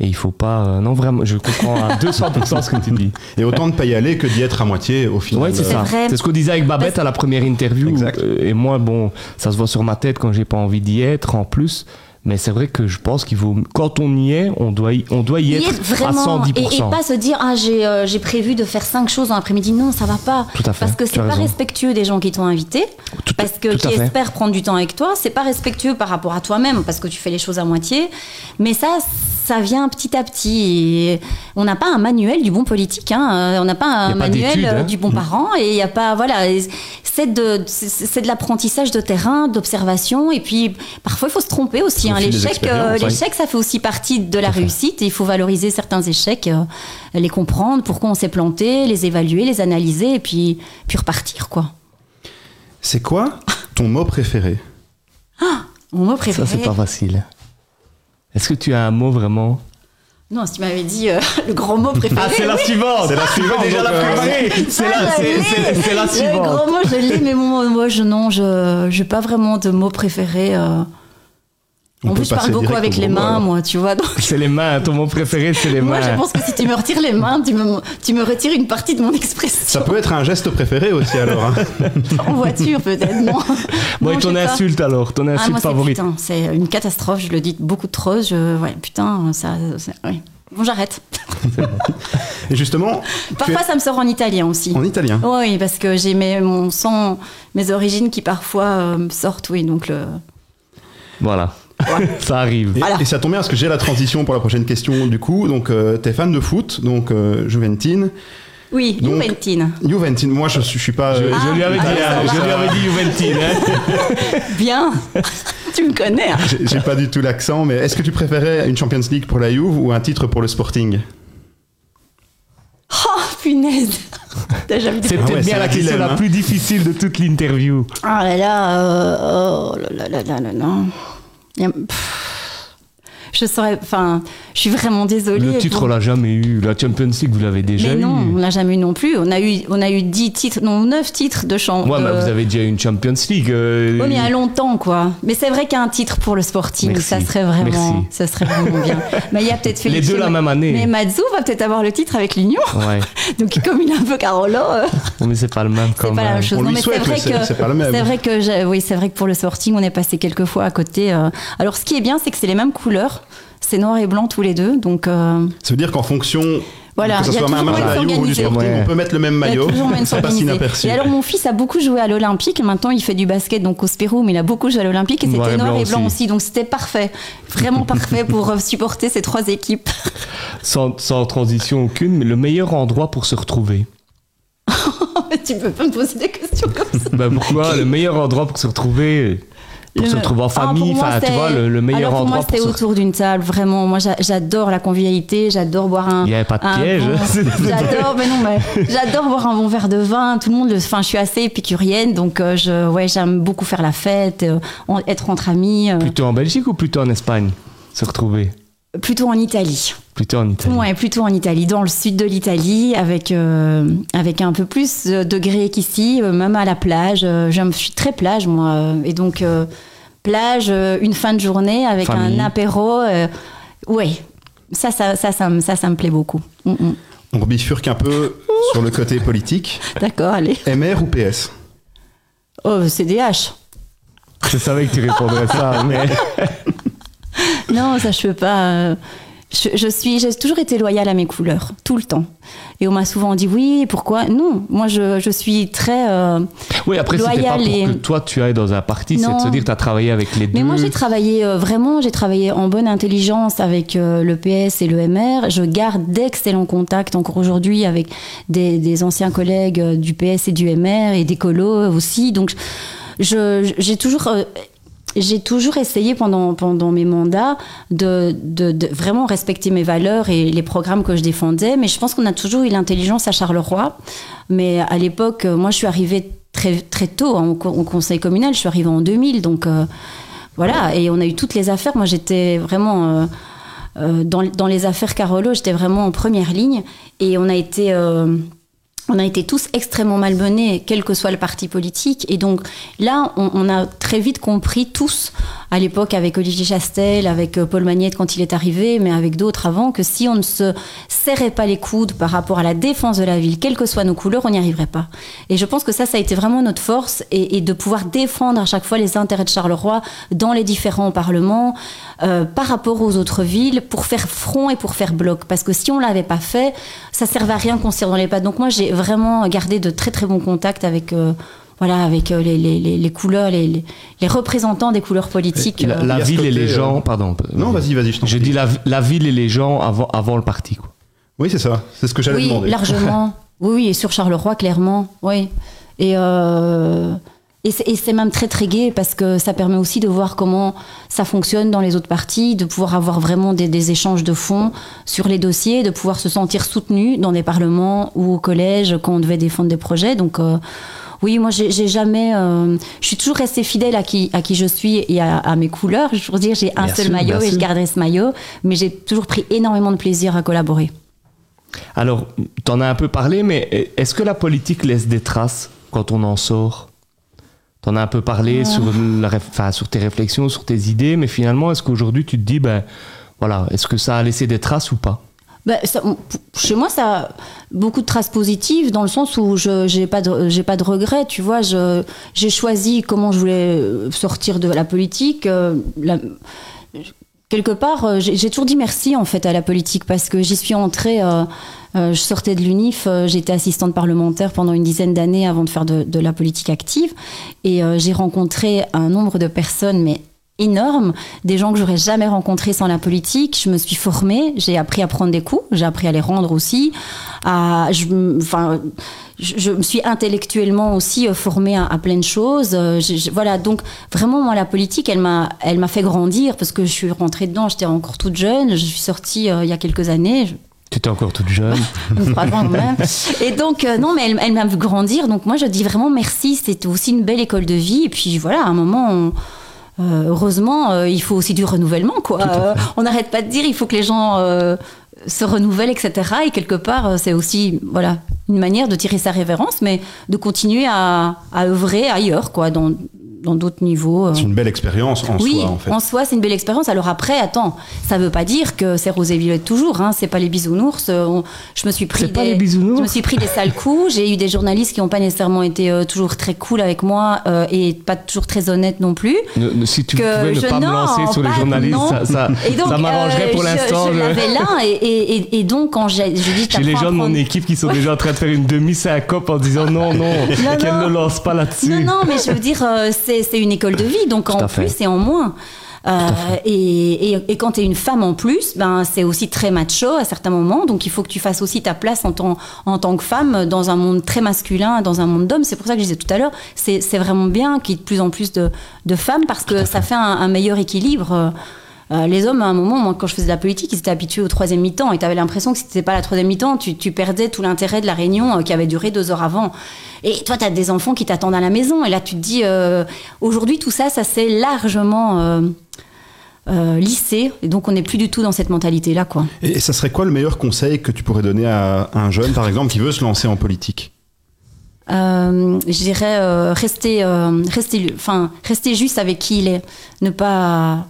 Speaker 3: et il faut pas euh, non vraiment je comprends à 200% ce que tu dis
Speaker 1: Et autant ne pas y aller que d'y être à moitié au final.
Speaker 3: ouais c'est
Speaker 2: C'est
Speaker 3: ça c'est ce qu'on disait avec Babette à la première interview
Speaker 1: Exact.
Speaker 3: Euh, et moi bon ça se voit sur ma tête quand j'ai pas envie d'y être en plus Mais c'est vrai que je pense qu'il vaut, quand on y est, on doit y, on doit y,
Speaker 2: Y
Speaker 3: être
Speaker 2: être vraiment
Speaker 3: à 110%.
Speaker 2: et, et pas se dire ah j'ai euh, j'ai prévu de faire cinq choses dans l'après-midi non ça va pas.
Speaker 3: Tout à fait,
Speaker 2: parce que c'est
Speaker 3: as
Speaker 2: pas
Speaker 3: raison.
Speaker 2: respectueux des gens qui t'ont invité.
Speaker 3: Tout-
Speaker 2: parce que qui espèrent prendre du temps avec toi. C'est pas respectueux par rapport à toi-même parce que tu fais les choses à moitié. Mais ça ça vient petit à petit. Et on n'a pas un manuel du bon politique hein. Euh, on n'a pas un
Speaker 3: pas
Speaker 2: manuel
Speaker 3: d'études,
Speaker 2: euh,
Speaker 3: hein.
Speaker 2: du bon parent. Et il y a pas voilà c'est de c'est de l'apprentissage de terrain d'observation. Et puis parfois il faut se tromper aussi
Speaker 1: Au
Speaker 2: hein. l'échec euh,
Speaker 1: oui.
Speaker 2: l'échec ça fait aussi partie de la réussite et il faut valoriser certains échecs, euh, les comprendre, pourquoi on s'est planté, les évaluer, les analyser et puis, puis repartir quoi.
Speaker 1: C'est quoi ton mot préféré?
Speaker 2: Mon mot
Speaker 3: Ça,
Speaker 2: préféré.
Speaker 3: c'est pas facile. Est-ce que tu as un mot vraiment?
Speaker 2: Non, si tu m'avais dit euh, [laughs] le grand mot préféré.
Speaker 3: Ah, c'est la
Speaker 2: oui.
Speaker 3: suivante
Speaker 1: C'est la suivante,
Speaker 3: déjà
Speaker 1: donc,
Speaker 3: la préparée C'est
Speaker 2: Ah,
Speaker 3: la,
Speaker 2: je
Speaker 3: c'est-
Speaker 2: l'ai.
Speaker 3: c'est- c'est la
Speaker 2: Le
Speaker 3: suivante
Speaker 2: grand mot, je l'ai, mais mon moi, je non, je j'ai pas vraiment de mot préféré. euh.
Speaker 1: On
Speaker 2: En plus, je parle beaucoup avec les mains, moi, tu vois.
Speaker 3: C'est les mains, ton mot préféré c'est les
Speaker 2: moi,
Speaker 3: mains.
Speaker 2: je pense que si tu me retires les mains, tu me, tu me retires une partie de mon
Speaker 1: Ça
Speaker 2: expression.
Speaker 1: peut être un geste préféré aussi alors. hein. [laughs]
Speaker 2: En voiture, peut-être, non.
Speaker 3: Bon, et ton
Speaker 2: pas.
Speaker 3: insulte alors Ton
Speaker 2: Ah,
Speaker 3: insulte
Speaker 2: moi, c'est
Speaker 3: favorite
Speaker 2: putain, c'est une catastrophe, je le dis beaucoup trop. Je, ouais, putain, ça. ouais. Bon, j'arrête.
Speaker 1: Et justement,
Speaker 2: Parfois, ça me sort en italien aussi.
Speaker 1: en italien.
Speaker 2: Oui, parce que j'ai mes, mon sang, mes origines qui parfois euh, sortent, oui, donc le.
Speaker 3: Voilà,
Speaker 2: Ouais.
Speaker 3: ça arrive.
Speaker 1: Et,
Speaker 2: Voilà.
Speaker 1: et ça tombe bien parce que j'ai la transition pour la prochaine question du coup. Donc, euh, t'es fan de foot, donc euh, Juventine.
Speaker 2: Oui,
Speaker 1: Donc-
Speaker 2: Juventine.
Speaker 1: Juventine, moi je suis, je suis pas.
Speaker 3: Je,
Speaker 1: euh,
Speaker 3: je lui avais dit,
Speaker 2: ah,
Speaker 3: hein, je lui avais dit Juventine. hein. [laughs]
Speaker 2: Bien. [laughs] tu me connais. hein.
Speaker 1: j'ai- pas du tout l'accent, mais est-ce que tu préférais une Champions League pour la Juve ou un titre pour le Sporting?
Speaker 2: Oh, punaise. [laughs] T'as jamais dit
Speaker 3: C'est
Speaker 1: Ah
Speaker 3: peut-être
Speaker 1: ouais,
Speaker 3: bien
Speaker 1: c'est
Speaker 3: la question
Speaker 1: dilemme,
Speaker 3: la
Speaker 1: hein.
Speaker 3: plus difficile de toute l'interview.
Speaker 2: Oh là là, euh, oh là là là là là là. Il y a- pff, Je saurais, enfin, je suis vraiment désolée.
Speaker 3: Le titre,
Speaker 2: pour-
Speaker 3: on l'a jamais eu. La Champions League, vous l'avez déjà
Speaker 2: Mais
Speaker 3: eu.
Speaker 2: non, on l'a jamais eu non plus. On a eu, on a eu 10 titres, non, 9 titres de chant.
Speaker 3: Ouais, mais vous avez déjà eu une Champions League. euh,
Speaker 2: Oui, mais il y a longtemps, quoi. Mais c'est vrai qu'un titre pour le Sporting,
Speaker 3: Merci.
Speaker 2: ça serait vraiment,
Speaker 3: Merci.
Speaker 2: ça serait vraiment bien. [laughs] Mais il y a peut-être
Speaker 3: Les
Speaker 2: Félix
Speaker 3: deux la même année.
Speaker 2: Mais Mazou va peut-être avoir le titre avec l'Union.
Speaker 3: Ouais, [laughs]
Speaker 2: Donc comme il est un peu Carolo, euh,
Speaker 3: mais c'est pas le même quand
Speaker 2: c'est pas la
Speaker 3: même.
Speaker 2: même chose.
Speaker 1: On
Speaker 2: Non, mais c'est vrai que
Speaker 1: c'est pas le même.
Speaker 2: C'est vrai que oui, c'est vrai que pour le Sporting, on est passé quelques fois à côté. euh. Alors ce qui est bien, c'est que c'est les mêmes couleurs. C'est noir et blanc tous les deux, donc. euh,
Speaker 1: Ça veut dire qu'en fonction,
Speaker 2: Voilà,
Speaker 1: que ce soit un match Juve ou du. Sporting,
Speaker 3: Ouais.
Speaker 1: on peut mettre le même maillot, ça passe inaperçu.
Speaker 2: Et alors mon fils a beaucoup joué à l'Olympique. Maintenant il fait du basket donc au Spirou, mais il a beaucoup joué à l'Olympique et
Speaker 3: Noir
Speaker 2: c'était
Speaker 3: et
Speaker 2: noir
Speaker 3: blanc
Speaker 2: et blanc
Speaker 3: aussi.
Speaker 2: aussi. Donc c'était parfait, vraiment parfait pour euh, supporter ces trois équipes. [laughs]
Speaker 3: Sans, sans transition aucune, mais le meilleur endroit pour se retrouver. [laughs]
Speaker 2: tu peux pas me poser des questions comme ça.
Speaker 3: Bah pourquoi? Le meilleur endroit pour se retrouver Pour
Speaker 2: Le-
Speaker 3: se retrouver en
Speaker 2: Ah,
Speaker 3: famille,
Speaker 2: moi,
Speaker 3: enfin, tu vois, le, le meilleur
Speaker 2: Alors pour
Speaker 3: endroit
Speaker 2: moi, c'était
Speaker 3: se
Speaker 2: autour d'une table, vraiment. Moi, j'a- j'adore la convivialité, j'adore boire un.
Speaker 3: Il y avait pas de
Speaker 2: un
Speaker 3: piège.
Speaker 2: bon- [laughs] J'adore, mais non, mais j'adore boire un bon verre de vin. Tout le monde, enfin, je suis assez épicurienne, donc euh, je, ouais, j'aime beaucoup faire la fête, euh, être entre amis. euh,
Speaker 3: Plutôt en Belgique ou plutôt en Espagne Se retrouver?
Speaker 2: Plutôt en Italie.
Speaker 3: Plutôt en Italie.
Speaker 2: Ouais, plutôt en Italie, dans le sud de l'Italie, avec euh, avec un peu plus de degrés qu'ici, euh, même à la plage. Euh, je suis très plage moi, et donc euh, plage, une fin de journée avec
Speaker 3: Famille.
Speaker 2: un apéro. euh, ouais, ça ça, ça ça me ça ça me plaît beaucoup. Mm, mm.
Speaker 1: On bifurque un peu sur le côté politique. [laughs]
Speaker 2: D'accord, allez.
Speaker 1: MR ou PS
Speaker 2: Oh, CDH.
Speaker 3: Je savais que tu répondrais ça, mais [laughs]
Speaker 2: Non, ça je peux pas. euh, Je, je suis, j'ai toujours été loyale à mes couleurs, tout le temps. Et on m'a souvent dit oui, pourquoi? Non, moi je, je suis très. euh,
Speaker 3: oui, après c'était pas pour
Speaker 2: et-
Speaker 3: que toi tu ailles dans un parti, c'est de se dire tu as travaillé avec les deux.
Speaker 2: Mais moi, j'ai travaillé euh, vraiment, j'ai travaillé en bonne intelligence avec euh, le PS et le MR. Je garde d'excellents contacts encore aujourd'hui avec des, des anciens collègues du PS et du MR et des colos aussi. Donc, j'ai toujours. J'ai toujours essayé pendant, pendant mes mandats de, vraiment respecter mes valeurs et les programmes que je défendais, mais je pense qu'on a toujours eu l'intelligence à Charleroi. Mais à l'époque, moi je suis arrivée très, très tôt hein, au conseil communal, je suis arrivée en 2000, donc euh, voilà, et on a eu toutes les affaires. Moi j'étais vraiment. euh, euh, dans, dans les affaires Carolo, j'étais vraiment en première ligne et on a été. On a été tous extrêmement malmenés, quel que soit le parti politique. Et donc là, on, a très vite compris tous, à l'époque avec Olivier Chastel, avec euh, Paul Magnette quand il est arrivé, mais avec d'autres avant, que si on ne se serrait pas les coudes par rapport à la défense de la ville, quelles que soient nos couleurs, on n'y arriverait pas. Et je pense que ça, ça a été vraiment notre force, et, de pouvoir défendre à chaque fois les intérêts de Charleroi dans les différents parlements, euh, par rapport aux autres villes, pour faire front et pour faire bloc. Parce que si on l'avait pas fait, ça servait à rien qu'on tire dans les pattes. Donc moi, j'ai vraiment gardé de très très bons contacts avec... Euh, voilà, avec euh, les, les, les, les couleurs, les, les, les représentants des couleurs politiques.
Speaker 3: La,
Speaker 2: euh,
Speaker 3: la ville et les
Speaker 1: euh,
Speaker 3: gens, pardon.
Speaker 1: Non, vas-y, vas-y, je t'en prie.
Speaker 3: dis la, la ville et les gens avant, avant le parti. Quoi.
Speaker 1: Oui, c'est ça. C'est ce que j'allais
Speaker 2: oui,
Speaker 1: demander.
Speaker 2: largement. [laughs] oui, oui, et sur Charleroi, clairement. Oui. Et, euh, et c'est même très, très gai parce que ça permet aussi de voir comment ça fonctionne dans les autres parties, de pouvoir avoir vraiment des, des échanges de fonds sur les dossiers, de pouvoir se sentir soutenu dans des parlements ou au collège quand on devait défendre des projets. Donc, euh, oui, moi, j'ai jamais. euh, je suis toujours restée fidèle à qui, à qui je suis et à, à mes couleurs. Je veux dire, j'ai un seul maillot et je garderai ce maillot, mais j'ai toujours pris énormément de plaisir à collaborer.
Speaker 3: Alors, tu en as un peu parlé, mais est-ce que la politique laisse des traces quand on en sort? Tu en as un peu parlé sur, la, sur tes réflexions, sur tes idées, mais finalement, est-ce qu'aujourd'hui tu te dis, ben voilà, est-ce que ça a laissé des traces ou pas?
Speaker 2: Ben, ça- chez moi, ça a beaucoup de traces positives dans le sens où je j'ai pas de j'ai pas de regrets. Tu vois, je j'ai choisi comment je voulais euh, sortir de la politique. euh, la- quelque part, euh, j'ai toujours dit merci en fait à la politique parce que j'y suis entrée. euh, euh, je sortais de l'UNIF, j'étais assistante parlementaire pendant une dizaine d'années avant de faire de, la politique active. Et j'ai rencontré un nombre de personnes, mais énorme, des gens que j'aurais jamais rencontrés sans la politique. Je me suis formée, j'ai appris à prendre des coups, j'ai appris à les rendre aussi. À, je, enfin, je, je me suis intellectuellement aussi euh, formée à, à plein de choses. Euh, voilà, donc vraiment moi la politique, elle m'a, elle m'a fait grandir parce que je suis rentrée dedans, j'étais encore toute jeune. Je suis sortie euh, il y a quelques années.
Speaker 3: Tu étais encore toute jeune. [laughs]
Speaker 2: Et donc, euh, non, mais elle, elle m'a vu grandir. Donc, moi, je dis vraiment merci. C'était aussi une belle école de vie. Et puis, voilà, à un moment, on- heureusement, euh, il faut aussi du renouvellement, quoi. Euh, on n'arrête pas de dire il faut que les gens euh, se renouvellent, etc. Et quelque part, euh, c'est aussi, voilà, une manière de tirer sa révérence, mais de continuer à, à œuvrer ailleurs, quoi, dans dans d'autres niveaux. euh.
Speaker 1: C'est une belle expérience en
Speaker 2: Oui,
Speaker 1: soi, en fait.
Speaker 2: en soi, c'est une belle expérience. Alors après, attends, ça veut pas dire que c'est rose et violette toujours. Hein. C'est pas les bisounours. Euh, on- je me suis pris
Speaker 3: C'est
Speaker 2: des,
Speaker 3: pas les bisounours
Speaker 2: Je me suis pris des sales coups. J'ai eu des journalistes qui n'ont pas nécessairement été euh, toujours très cool avec moi euh, et pas toujours très honnêtes non plus.
Speaker 3: Ne- ne- si tu
Speaker 2: Que
Speaker 3: pouvais ne pas me lancer sur les journalistes, ça, ça, m'arrangerait
Speaker 2: euh,
Speaker 3: pour l'instant.
Speaker 2: Je,
Speaker 3: je-
Speaker 2: l'avais là et, et, et, et donc quand j'ai, je dis,
Speaker 3: J'ai les gens de mon équipe qui sont déjà en train de faire une demi-syncope en disant non, non, [laughs] qu'elle
Speaker 2: non.
Speaker 3: ne lance pas là-dessus.
Speaker 2: Non, non, mais je veux dire, euh, c'est c'est une école de vie, donc en plus et en moins. Euh, et, et, et quand tu es une femme en plus, ben, c'est aussi très macho à certains moments. Donc il faut que tu fasses aussi ta place en tant, en tant que femme dans un monde très masculin, dans un monde d'hommes. C'est pour ça que je disais tout à l'heure, c'est c'est vraiment bien qu'il y ait de plus en plus de, de femmes parce que ça fait un, un meilleur équilibre. Euh, les hommes, à un moment, moi, quand je faisais de la politique, ils étaient habitués au troisième mi-temps. Et tu avais l'impression que si c'était pas la troisième mi-temps, tu, tu perdais tout l'intérêt de la réunion euh, qui avait duré deux heures avant. Et toi, tu as des enfants qui t'attendent à la maison. Et là, tu te dis, euh, aujourd'hui, tout ça, ça s'est largement lissé. Et donc, on n'est plus du tout dans cette mentalité-là, quoi.
Speaker 1: Et ça serait quoi le meilleur conseil que tu pourrais donner à un jeune, par exemple, qui veut se lancer en politique?
Speaker 2: Euh, je dirais euh, rester, euh, rester, enfin, rester juste avec qui il est, ne pas,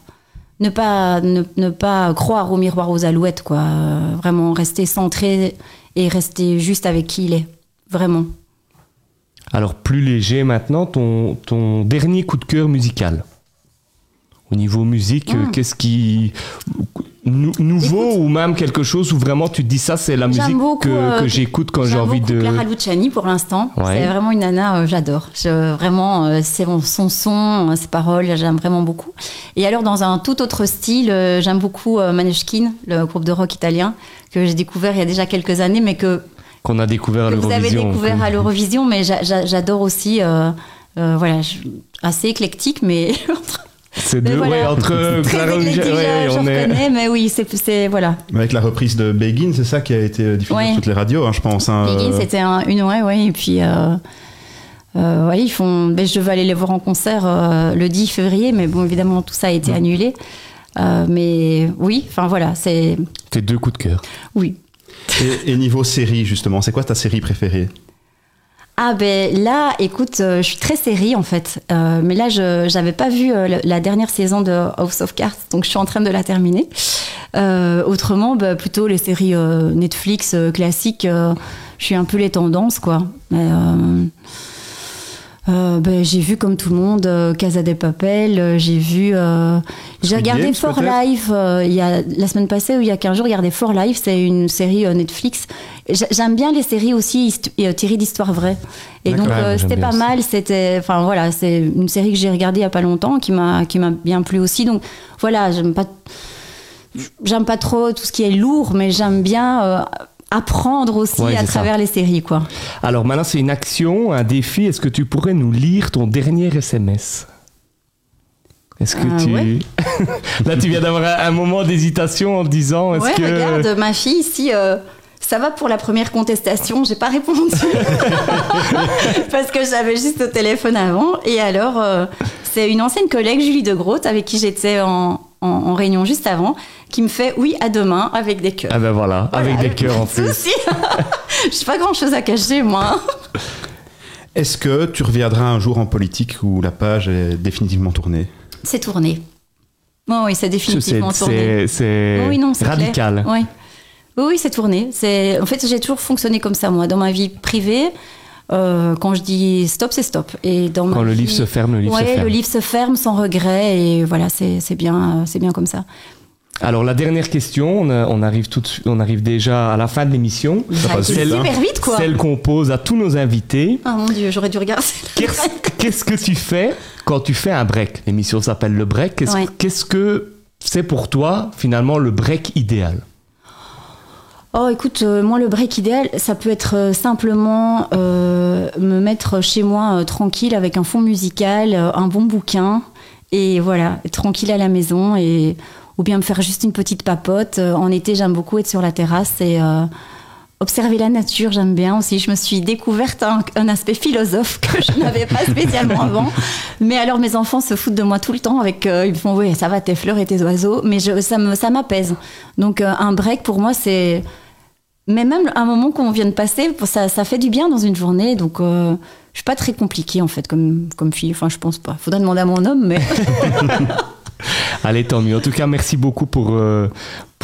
Speaker 2: ne pas, ne, ne pas croire au miroir aux alouettes, quoi. Euh, vraiment rester centré et rester juste avec qui il est, vraiment.
Speaker 3: Alors, plus léger maintenant, ton, ton dernier coup de cœur musical Au niveau musique,
Speaker 2: Hmm.
Speaker 3: qu'est-ce qui. Nou- nouveau
Speaker 2: Écoute,
Speaker 3: ou même quelque chose où vraiment tu te dis ça, c'est la musique
Speaker 2: beaucoup,
Speaker 3: que,
Speaker 2: euh,
Speaker 3: que j'écoute quand j'ai envie de.
Speaker 2: Clara Luciani pour l'instant.
Speaker 3: Ouais.
Speaker 2: C'est vraiment une nana, euh, j'adore. Vraiment, euh, c'est son son, ses paroles, j'aime vraiment beaucoup. Et alors, dans un tout autre style, j'aime beaucoup Maneskin, le groupe de rock italien, que j'ai découvert il y a déjà quelques années, mais que,
Speaker 3: Qu'on a découvert à
Speaker 2: que vous avez
Speaker 3: l'Eurovision.
Speaker 2: découvert à l'Eurovision. Mais j'a- j'a- j'adore aussi, voilà, je- assez éclectique, mais [laughs]
Speaker 3: C'est
Speaker 2: Mais
Speaker 3: deux,
Speaker 2: voilà.
Speaker 3: ouais, entre Clara ouais,
Speaker 2: je,
Speaker 3: on est.
Speaker 2: mais oui, c'est, c'est voilà.
Speaker 1: Avec la reprise de Begin, c'est ça qui a été diffusé
Speaker 2: Ouais.
Speaker 1: sur toutes les radios, hein, je pense. hein,
Speaker 2: Begin,
Speaker 1: euh,
Speaker 2: c'était un, une ouais, ouais, et puis euh, euh, ouais, ils font. ben, je devais aller les voir en concert euh, le 10 février, mais bon, évidemment, tout ça a été annulé. Euh, mais oui, enfin voilà, c'est
Speaker 3: Tes deux coups de cœur.
Speaker 2: oui.
Speaker 1: et, et niveau série, justement, c'est quoi ta série préférée?
Speaker 2: Ah ben là, écoute, euh, je suis très série en fait. Euh, mais là, je j'avais pas vu euh, la- dernière saison de House of Cards, donc je suis en train de la terminer. Autrement, bah, plutôt les séries Netflix classiques. je suis un peu les tendances, quoi. Mais, euh, ben, j'ai vu comme tout le monde euh, Casa de Papel, euh, j'ai vu j'ai regardé
Speaker 1: Games,
Speaker 2: For Life il y a la semaine passée ou il y a 15 jours, j'ai regardé For Life, c'est une série Netflix. J'a- J'aime bien les séries aussi euh, tirées d'histoires vraies. Et donc
Speaker 3: Ouais,
Speaker 2: euh, c'était pas mal, c'était enfin voilà, c'est une série que j'ai regardée il y a pas longtemps qui m'a qui m'a bien plu aussi. Donc voilà, j'aime pas j'aime pas trop tout ce qui est lourd, mais j'aime bien euh, apprendre aussi
Speaker 3: Ouais,
Speaker 2: à
Speaker 3: ça.
Speaker 2: travers les séries quoi.
Speaker 3: Alors maintenant, c'est une action, un défi. Est-ce que tu pourrais nous lire ton dernier SMS Est-ce que
Speaker 2: Euh,
Speaker 3: tu...
Speaker 2: ouais. [laughs]
Speaker 3: Là, tu viens d'avoir un, moment d'hésitation en disant, est-ce
Speaker 2: Ouais,
Speaker 3: que...
Speaker 2: regarde, ma fille ici, euh, ça va pour la première contestation, j'ai pas répondu. [laughs] Parce que j'avais juste au téléphone avant. Et alors, euh, c'est une ancienne collègue, Julie de Groot, avec qui j'étais en, en- en réunion juste avant, qui me fait oui à demain avec des cœurs.
Speaker 3: Ah ben voilà, avec des cœurs en [laughs] plus.
Speaker 2: souci. [laughs] J'ai pas grand chose à cacher, moi.
Speaker 1: Est-ce que tu reviendras un jour en politique où la page est définitivement tournée?
Speaker 2: C'est tourné. Oh, oui, c'est définitivement tourné.
Speaker 3: C'est
Speaker 2: Oh oui,
Speaker 3: radical.
Speaker 2: Oui. Oui, oui, c'est tourné. C'est en fait j'ai toujours fonctionné comme ça moi dans ma vie privée. euh, quand je dis stop, c'est stop. Et dans
Speaker 3: Quand le
Speaker 2: vie-
Speaker 3: livre se ferme, le livre
Speaker 2: ouais,
Speaker 3: se ferme.
Speaker 2: le livre se ferme sans regret et voilà, c'est c'est bien, euh, c'est bien comme ça.
Speaker 3: Alors la dernière question, on, on arrive tout on arrive déjà à la fin de l'émission.
Speaker 2: Ça a
Speaker 1: passe
Speaker 2: été
Speaker 1: vite, hein.
Speaker 2: super vite quoi.
Speaker 3: Celle qu'on pose à tous nos invités.
Speaker 2: Ah mon dieu, j'aurais dû regarder.
Speaker 3: Qu'est-ce [laughs] qu'est-ce que tu fais quand tu fais un break? L'émission s'appelle le break. Qu'est-ce
Speaker 2: Ouais.
Speaker 3: qu'est-ce que c'est pour toi finalement le break idéal?
Speaker 2: Oh, écoute, euh, moi, le break idéal, ça peut être euh, simplement euh, me mettre chez moi tranquille avec un fond musical, un bon bouquin, et voilà, tranquille à la maison, et ou bien me faire juste une petite papote. En été, j'aime beaucoup être sur la terrasse et observer la nature, j'aime bien aussi. Je me suis découverte un, aspect philosophe que je n'avais pas spécialement avant. Mais alors, mes enfants se foutent de moi tout le temps avec. euh, ils me font, oui, ça va, tes fleurs et tes oiseaux. Mais ça m'apaise. Donc, un break, pour moi, c'est. Mais même un moment qu'on vient de passer, ça, fait du bien dans une journée. Donc, euh, je suis pas très compliquée, en fait, comme, comme fille. Enfin, je pense pas. Faudrait demander à mon homme, mais. [laughs]
Speaker 3: Allez, tant mieux. En tout cas, merci beaucoup pour, euh,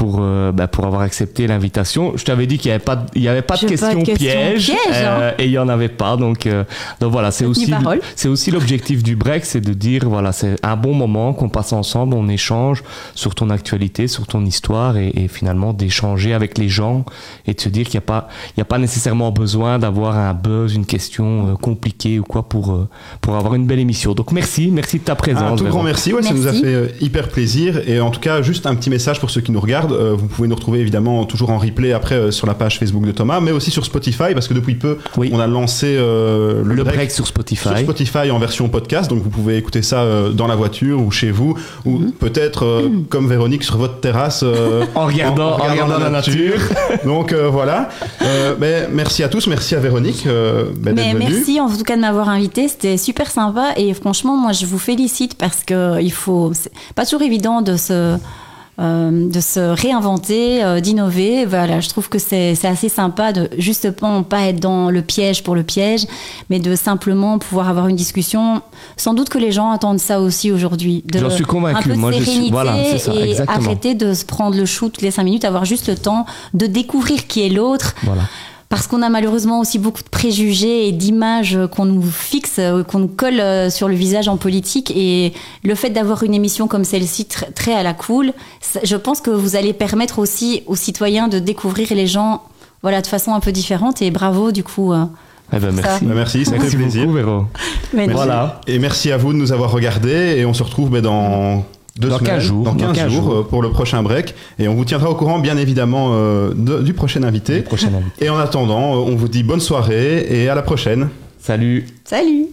Speaker 3: pour, euh, bah, pour avoir accepté l'invitation. Je t'avais dit qu'il n'y avait pas, de- il y avait pas de questions
Speaker 2: de questions
Speaker 3: pièges.
Speaker 2: pièges, hein.
Speaker 3: euh, et il n'y en avait pas. Donc, euh, donc voilà, c'est aussi, c'est aussi l'objectif du break, c'est de dire, voilà, c'est un bon moment qu'on passe ensemble, on échange sur ton actualité, sur ton histoire et, et finalement d'échanger avec les gens et de se dire qu'il n'y a pas, il y a pas nécessairement besoin d'avoir un buzz, une question euh, compliquée ou quoi pour, euh, pour avoir une belle émission. Donc merci, merci de ta présence.
Speaker 1: Un tout grand merci, ouais, ça nous a
Speaker 2: Merci.
Speaker 1: fait euh, hyper plaisir. Et en tout cas, juste un petit message pour ceux qui nous regardent. Euh, vous pouvez nous retrouver évidemment toujours en replay après euh, sur la page Facebook de Thomas, mais aussi sur Spotify, parce que depuis peu,
Speaker 3: Oui.
Speaker 1: on a lancé euh, le,
Speaker 3: Le
Speaker 1: break
Speaker 3: break sur Spotify.
Speaker 1: sur Spotify en version podcast, donc vous pouvez écouter ça euh, dans la voiture ou chez vous, ou
Speaker 2: Mhm.
Speaker 1: peut-être euh, comme Véronique sur votre terrasse. euh, [laughs]
Speaker 3: En regardant, en regardant la nature. [laughs]
Speaker 1: donc euh, voilà. Euh, ben, merci à tous, merci à Véronique euh, ben,
Speaker 2: Mais
Speaker 1: venue.
Speaker 2: merci en tout cas de m'avoir invité, c'était super sympa et franchement moi je vous félicite parce que il faut c'est pas toujours évident de se de se réinventer, euh, d'innover. Voilà, je trouve que c'est assez sympa de justement pas être dans le piège pour le piège, mais de simplement pouvoir avoir une discussion. Sans doute que les gens attendent ça aussi aujourd'hui. de-
Speaker 3: J'en suis convaincu. Moi, je suis- voilà, ça,
Speaker 2: et
Speaker 3: exactement.
Speaker 2: arrêter de se prendre le chou toutes les cinq minutes, avoir juste le temps de découvrir qui est l'autre,
Speaker 3: Voilà.
Speaker 2: Parce qu'on a malheureusement aussi beaucoup de préjugés et d'images qu'on nous fixe, euh, qu'on nous colle euh, sur le visage en politique. Et le fait d'avoir une émission comme celle-ci, tr- très à la cool, je pense que vous allez permettre aussi aux citoyens de découvrir les gens voilà, de façon un peu différente. Et bravo, du coup. euh,
Speaker 3: Eh ben,
Speaker 2: Ça.
Speaker 3: merci.
Speaker 1: Ben, merci, ça fait
Speaker 3: Merci
Speaker 1: plaisir.
Speaker 3: beaucoup, Véro.
Speaker 1: Merci.
Speaker 3: Voilà.
Speaker 1: Et merci à vous de nous avoir regardés et on se retrouve ben, dans deux
Speaker 3: Dans
Speaker 1: semaines,
Speaker 3: 15 jours,
Speaker 1: dans
Speaker 3: dans
Speaker 1: 15
Speaker 3: 15
Speaker 1: jours,
Speaker 3: jours.
Speaker 1: euh, pour le prochain break et on vous tiendra au courant bien évidemment euh, de- du prochain invité.
Speaker 3: Prochaine invité.
Speaker 1: Et en attendant, euh, on vous dit bonne soirée et à la prochaine.
Speaker 3: Salut.
Speaker 2: Salut